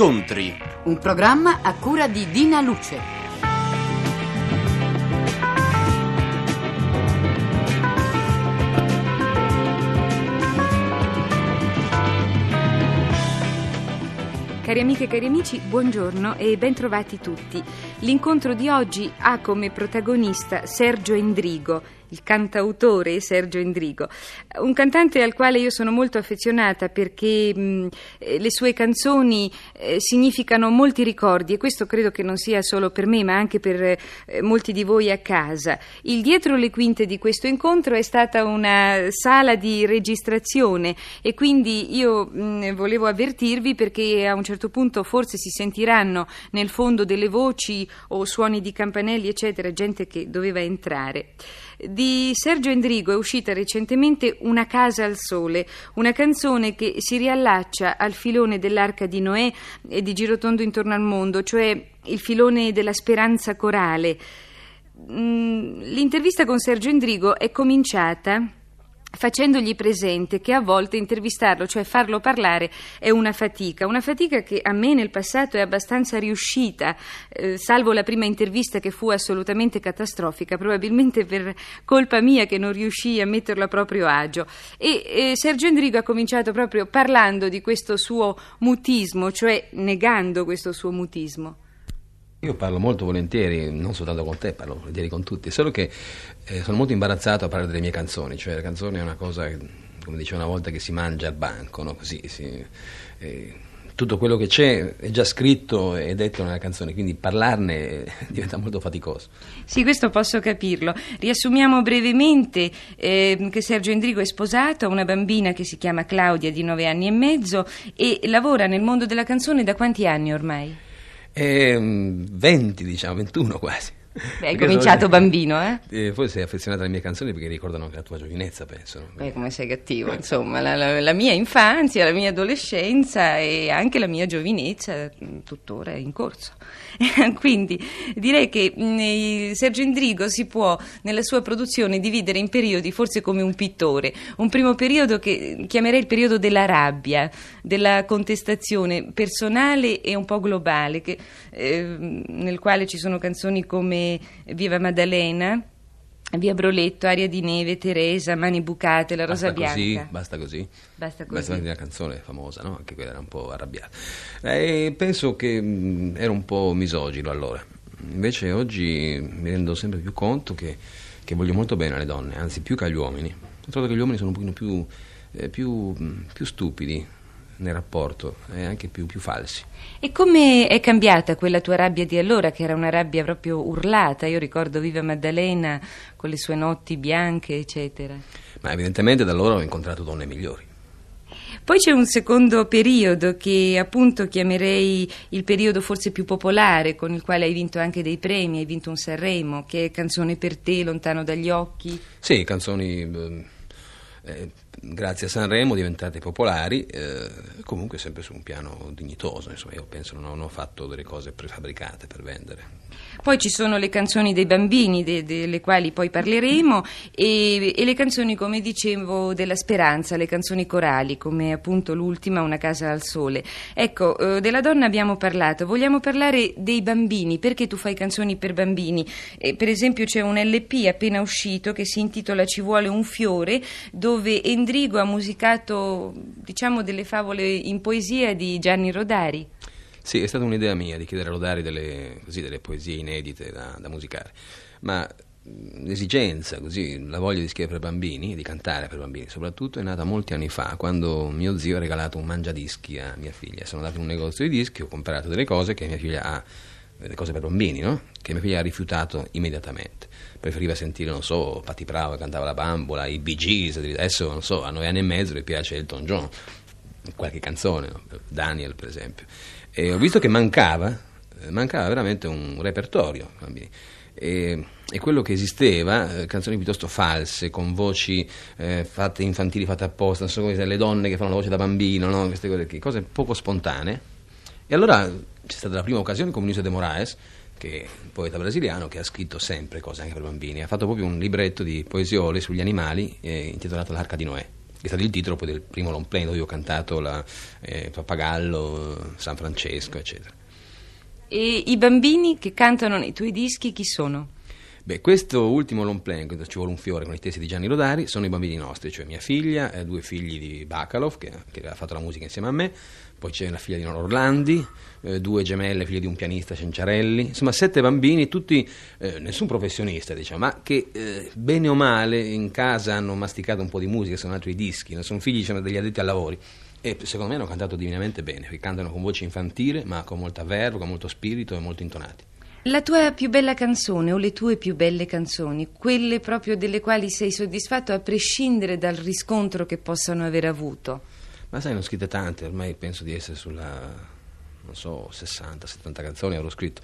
Incontri. Un programma a cura di Dina Luce. Cari amiche e cari amici, buongiorno e bentrovati tutti. L'incontro di oggi ha come protagonista Sergio Endrigo, il cantautore Sergio Endrigo, un cantante al quale io sono molto affezionata perché mh, eh, le sue canzoni eh, significano molti ricordi e questo credo che non sia solo per me ma anche per eh, molti di voi a casa. Il dietro le quinte di questo incontro è stata una sala di registrazione e quindi io mh, volevo avvertirvi perché a un certo punto forse si sentiranno nel fondo delle voci o suoni di campanelli eccetera, gente che doveva entrare. Di Sergio Endrigo è uscita recentemente Una casa al sole, una canzone che si riallaccia al filone dell'arca di Noè e di Girotondo intorno al mondo, cioè il filone della speranza corale. Mm, l'intervista con Sergio Endrigo è cominciata facendogli presente che a volte intervistarlo, cioè farlo parlare, è una fatica, una fatica che a me nel passato è abbastanza riuscita, eh, salvo la prima intervista che fu assolutamente catastrofica, probabilmente per colpa mia che non riuscii a metterlo a proprio agio. E eh, Sergio Endrigo ha cominciato proprio parlando di questo suo mutismo, cioè negando questo suo mutismo. Io parlo molto volentieri, non soltanto con te, parlo volentieri con tutti, solo che eh, sono molto imbarazzato a parlare delle mie canzoni, cioè la canzone è una cosa, come dicevo una volta, che si mangia al banco, no? Così, si, eh, tutto quello che c'è è già scritto e detto nella canzone, quindi parlarne diventa molto faticoso. Sì, questo posso capirlo. Riassumiamo brevemente eh, che Sergio Endrigo è sposato, ha una bambina che si chiama Claudia di nove anni e mezzo e lavora nel mondo della canzone da quanti anni ormai? Eh, 20, diciamo, 21 quasi. Beh, hai cominciato sono... bambino, eh? eh? Poi sei affezionato alle mie canzoni perché ricordano anche la tua giovinezza, penso. Beh, come sei cattivo, insomma, la, la, la, mia infanzia, la mia adolescenza e anche la mia giovinezza tuttora è in corso. Quindi direi che mh, Sergio Indrigo si può nella sua produzione dividere in periodi forse come un pittore. Un primo periodo che chiamerei il periodo della rabbia, della contestazione personale e un po' globale, che, eh, nel quale ci sono canzoni come Viva Maddalena. Via Broletto, Aria di Neve, Teresa, Mani Bucate, La Rosa basta Bianca. Così, basta così. Basta così. Basta una canzone famosa, no? Anche quella era un po' arrabbiata. E penso che mh, ero un po' misogino allora. Invece oggi mi rendo sempre più conto che, che voglio molto bene alle donne, anzi più che agli uomini. Ho trovato che gli uomini sono un pochino più, eh, più, più stupidi, nel rapporto e anche più, più, falsi. E come è cambiata quella tua rabbia di allora, che era una rabbia proprio urlata? Io ricordo Viva Maddalena con le sue notti bianche, eccetera. Ma evidentemente da allora ho incontrato donne migliori. Poi c'è un secondo periodo che appunto chiamerei il periodo forse più popolare, con il quale hai vinto anche dei premi, hai vinto un Sanremo, che è Canzone per te, Lontano dagli occhi. Sì, canzoni... Eh, grazie a Sanremo diventate popolari, eh, comunque sempre su un piano dignitoso, insomma io penso non ho fatto delle cose prefabbricate per vendere. Poi ci sono le canzoni dei bambini, de, delle quali poi parleremo, e, e, le canzoni, come dicevo, della speranza, le canzoni corali, come appunto l'ultima, Una casa al sole. Ecco, eh, della donna abbiamo parlato, vogliamo parlare dei bambini, perché tu fai canzoni per bambini? Eh, per esempio c'è un LP appena uscito che si intitola Ci vuole un fiore, dove Endrigo ha musicato, diciamo, delle favole in poesia di Gianni Rodari. Sì, è stata un'idea mia di chiedere a Rodari delle, così, delle poesie inedite da, da musicare, ma l'esigenza, così, la voglia di scrivere per bambini, di cantare per bambini soprattutto, è nata molti anni fa, quando mio zio ha regalato un mangiadischi a mia figlia. Sono andato in un negozio di dischi, ho comprato delle cose che mia figlia ha, delle cose per bambini, no? Che mia figlia ha rifiutato immediatamente. Preferiva sentire, non so, Patti Bravo cantava la bambola, i Bee Gees, adesso, non so, a nove anni e mezzo le piace Elton John, qualche canzone, no? Daniel per esempio. E ho visto che mancava, eh, mancava veramente un repertorio. E, e, quello che esisteva, eh, canzoni piuttosto false, con voci eh, fatte infantili, fatte apposta, non so come le donne che fanno la voce da bambino, no? queste cose, cose poco spontanee. E allora c'è stata la prima occasione con Vinícius de Moraes, che è un poeta brasiliano che ha scritto sempre cose anche per bambini. Ha fatto proprio un libretto di poesiole sugli animali eh, intitolato L'Arca di Noè che è stato il titolo poi del primo long play dove io ho cantato la, eh, Pappagallo, San Francesco, eccetera. E i bambini che cantano nei tuoi dischi chi sono? Beh, questo ultimo long play, ci vuole un fiore con i testi di Gianni Rodari, sono i bambini nostri, cioè mia figlia, eh, due figli di Bacalov, che, che, ha fatto la musica insieme a me, poi c'è la figlia di Nora Orlandi, eh, due gemelle, figlie di un pianista, Cenciarelli, insomma sette bambini, tutti, eh, nessun professionista diciamo, ma che eh, bene o male in casa hanno masticato un po' di musica, sono altri dischi, sono figli diciamo, degli addetti ai lavori. E secondo me hanno cantato divinamente bene, perché cantano con voce infantile, ma con molta verve, con molto spirito e molto intonati. La tua più bella canzone o le tue più belle canzoni, quelle proprio delle quali sei soddisfatto a prescindere dal riscontro che possano aver avuto? Ma sai, ne ho scritte tante, ormai penso di essere sulla, non so, 60-70 canzoni avrò scritto.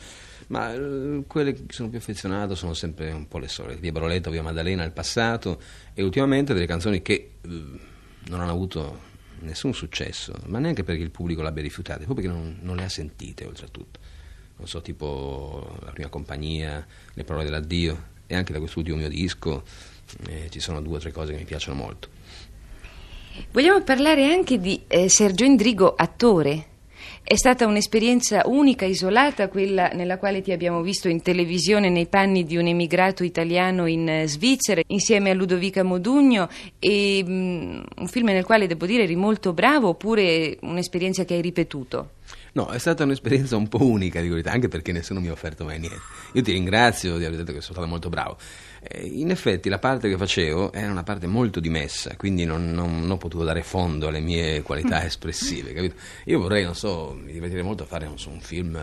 Ma eh, quelle che sono più affezionato sono sempre un po' le solite, via Baroletta, via Maddalena nel passato e ultimamente delle canzoni che eh, non hanno avuto nessun successo, ma neanche perché il pubblico l'abbia rifiutato, proprio perché non, non le ha sentite oltretutto non so, tipo La prima compagnia, Le parole dell'addio e anche da quest'ultimo mio disco eh, ci sono due o tre cose che mi piacciono molto. Vogliamo parlare anche di eh, Sergio Indrigo, attore. È stata un'esperienza unica, isolata, quella nella quale ti abbiamo visto in televisione nei panni di un emigrato italiano in eh, Svizzera, insieme a Ludovica Modugno, e um, un film nel quale devo dire eri molto bravo, oppure un'esperienza che hai ripetuto? No, è stata un'esperienza un po' unica di verità, anche perché nessuno mi ha offerto mai niente. Io ti ringrazio di aver detto che sono stato molto bravo. Eh, in effetti la parte che facevo era una parte molto dimessa, quindi non, non, non potuto dare fondo alle mie qualità espressive, capito? Io vorrei, non so, mi divertirei molto a fare so, un film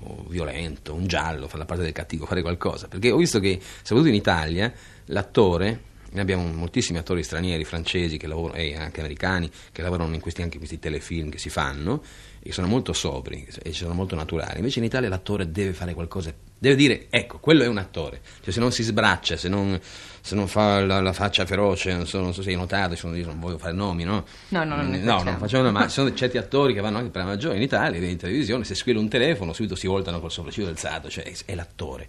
uh, violento, un giallo, fare la parte del cattivo, fare qualcosa, perché ho visto che, soprattutto in Italia, l'attore noi abbiamo moltissimi attori stranieri, francesi lavorano, e anche americani che lavorano in questi, anche in questi telefilm che si fanno e sono molto sobri e sono molto naturali. Invece in Italia l'attore deve fare qualcosa, deve dire ecco, quello è un attore. Cioè se non si sbraccia, se non, se non fa la, la, faccia feroce, non so, non so se hai notato, sono, io non voglio fare nomi, no? No, no, non, no, non facciamo, ma ci sono certi attori che vanno anche per la maggiore in Italia, in televisione, se squilla un telefono subito si voltano col sopracciglio alzato, cioè è, è l'attore.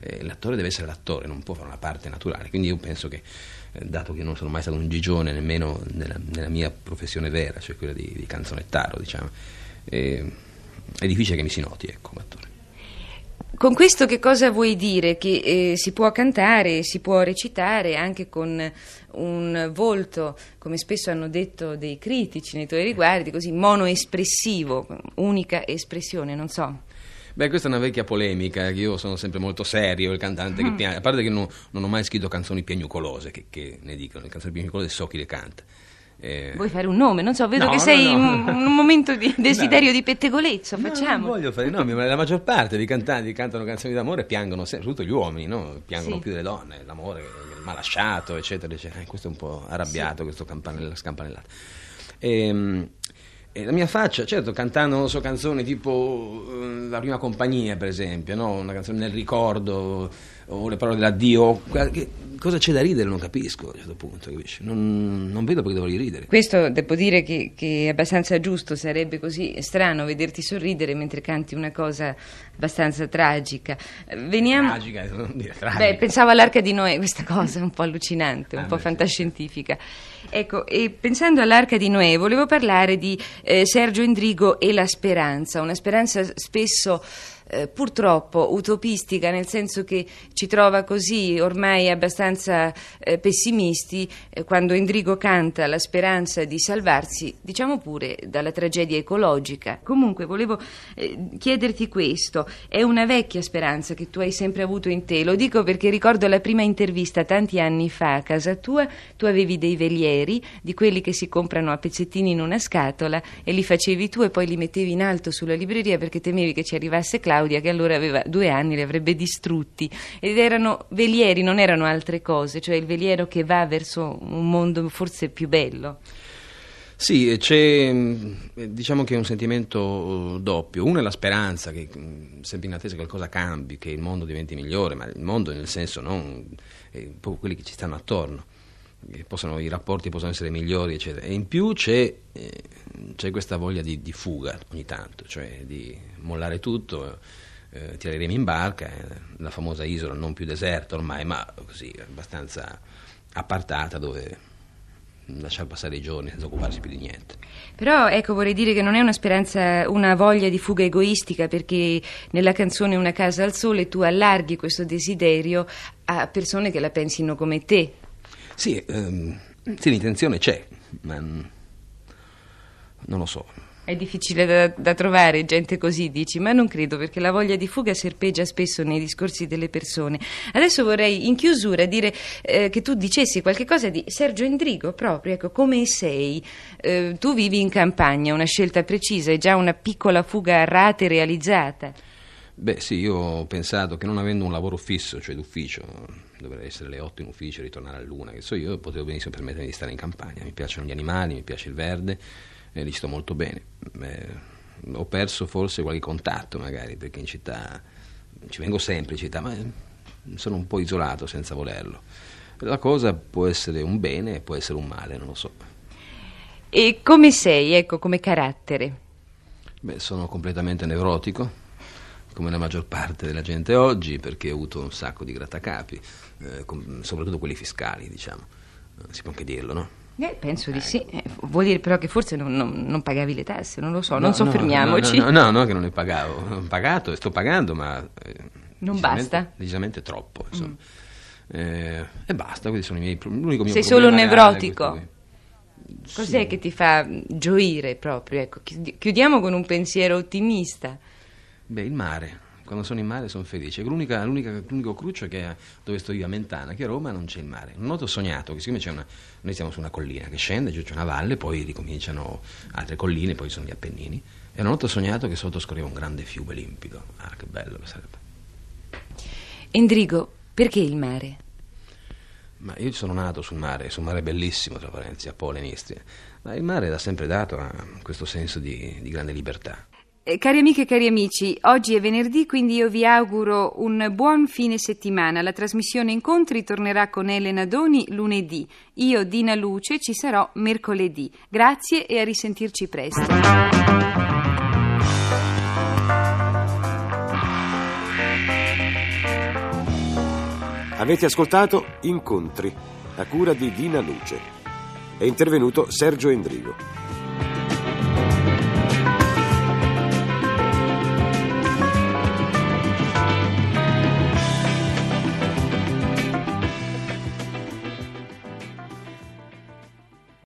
Eh, l'attore deve essere l'attore, non può fare una parte naturale. Quindi io penso che eh, dato che non sono mai stato un gigione nemmeno nella, nella mia professione vera, cioè quella di, di canzonettaro, diciamo, eh, è difficile che mi si noti ecco, come attore. Con questo che cosa vuoi dire? Che eh, si può cantare, si può recitare anche con un volto, come spesso hanno detto dei critici nei tuoi riguardi, così monoespressivo, unica espressione, non so. Beh, questa è una vecchia polemica, io sono sempre molto serio, il cantante che mm. piange, a parte che non, non, ho mai scritto canzoni piagnucolose, che, che ne dicono, le canzoni piagnucolose so chi le canta. Eh... Vuoi fare un nome? Non so, vedo no, che sei in no, no. un momento di desiderio di pettegolezzo, facciamo. Non voglio fare nomi, ma la maggior parte dei cantanti che cantano canzoni d'amore piangono sempre, soprattutto gli uomini, no? piangono sì. più delle donne, l'amore, il malasciato, eccetera, eccetera. Questo è un po' arrabbiato, sì. questo campanell- scampanellato. Ehm, e la mia faccia, certo, cantando so, canzoni tipo uh, La prima compagnia, per esempio, no? una canzone nel ricordo, o le parole dell'addio, che, cosa c'è da ridere non capisco a un certo punto, non, non, vedo perché devo ridere. Questo devo dire che, che, è abbastanza giusto, sarebbe così strano vederti sorridere mentre canti una cosa abbastanza tragica. Veniamo... Tragica, non dire tragica. Beh, pensavo all'arca di Noè, questa cosa un po' allucinante, un ah, po' beh, fantascientifica. Ecco, e pensando all'arca di Noè, volevo parlare di eh, Sergio Endrigo e la speranza, una speranza spesso eh, purtroppo utopistica, nel senso che ci trova così ormai abbastanza eh, pessimisti eh, quando Endrigo canta la speranza di salvarsi, diciamo pure, dalla tragedia ecologica. Comunque volevo eh, chiederti questo, è una vecchia speranza che tu hai sempre avuto in te, lo dico perché ricordo la prima intervista tanti anni fa a casa tua, tu avevi dei velieri, di quelli che si comprano a pezzettini in una scatola e li facevi tu e poi li mettevi in alto sulla libreria perché temevi che ci arrivasse Claudio Claudia, che allora aveva due anni, li avrebbe distrutti. Ed erano velieri, non erano altre cose, cioè il veliero che va verso un mondo forse più bello. Sì, c'è diciamo che è un sentimento doppio. Uno è la speranza che sempre in attesa che qualcosa cambi, che il mondo diventi migliore, ma il mondo nel senso non eh, quelli che ci stanno attorno, possono, i rapporti possono essere migliori, eccetera. E in più c'è, eh, c'è questa voglia di, di, fuga ogni tanto, cioè di mollare tutto eh, tireremo in barca, eh, la famosa isola non più deserta ormai, ma così abbastanza appartata dove lasciare passare i giorni senza occuparsi più di niente. Però ecco vorrei dire che non è una speranza, una voglia di fuga egoistica perché nella canzone Una casa al sole tu allarghi questo desiderio a persone che la pensino come te. Sì, ehm, sì l'intenzione c'è, ma non lo so. È difficile da, da, trovare gente così, dici, ma non credo perché la voglia di fuga serpeggia spesso nei discorsi delle persone. Adesso vorrei in chiusura dire eh, che tu dicessi qualche cosa di Sergio Endrigo proprio, ecco, come sei? Eh, tu vivi in campagna, una scelta precisa, è già una piccola fuga a rate realizzata. Beh sì, io ho pensato che non avendo un lavoro fisso, cioè d'ufficio, dovrei essere le 8 in ufficio, ritornare a luna, che so io, potevo benissimo permettermi di stare in campagna, mi piacciono gli animali, mi piace il verde e lì sto molto bene. Eh, ho perso forse qualche contatto magari perché in città ci vengo sempre in città, ma sono un po' isolato senza volerlo. La cosa può essere un bene e può essere un male, non lo so. E come sei, ecco, come carattere? Beh, sono completamente nevrotico, come la maggior parte della gente oggi, perché ho avuto un sacco di grattacapi, eh, soprattutto quelli fiscali, diciamo. Si può anche dirlo, no? Eh, penso di sì. Eh, vuol dire però che forse non, non, non, pagavi le tasse, non lo so, no, non soffermiamoci. No, no, no, no, che non ne pagavo. Ho pagato e sto pagando, ma... Eh, non basta? Decisamente troppo, insomma. Mm. Eh, e basta, questi sono i miei l'unico mio Sei solo nevrotico. Cos'è sì. che ti fa gioire proprio? Ecco, chiudiamo con un pensiero ottimista. Beh, il mare quando sono in mare sono felice. L'unica, l'unica, l'unico cruccio è che dove sto io a Mentana, che a Roma non c'è il mare. Una notte ho sognato che siccome c'è una, noi siamo su una collina che scende, giù c'è una valle, poi ricominciano altre colline, poi sono gli Appennini. E una notte ho sognato che sotto scorreva un grande fiume limpido. Ah, che bello che sarebbe. Endrigo, perché il mare? Ma io sono nato sul mare, sul mare bellissimo, tra parentesi, a Pole in Istria. Ma il mare ha sempre dato questo senso di, di grande libertà. Eh, cari amiche e cari amici, oggi è venerdì, quindi io vi auguro un buon fine settimana. La trasmissione Incontri tornerà con Elena Doni lunedì. Io, Dina Luce, ci sarò mercoledì. Grazie e a risentirci presto. Avete ascoltato Incontri, a cura di Dina Luce. È intervenuto Sergio Endrigo.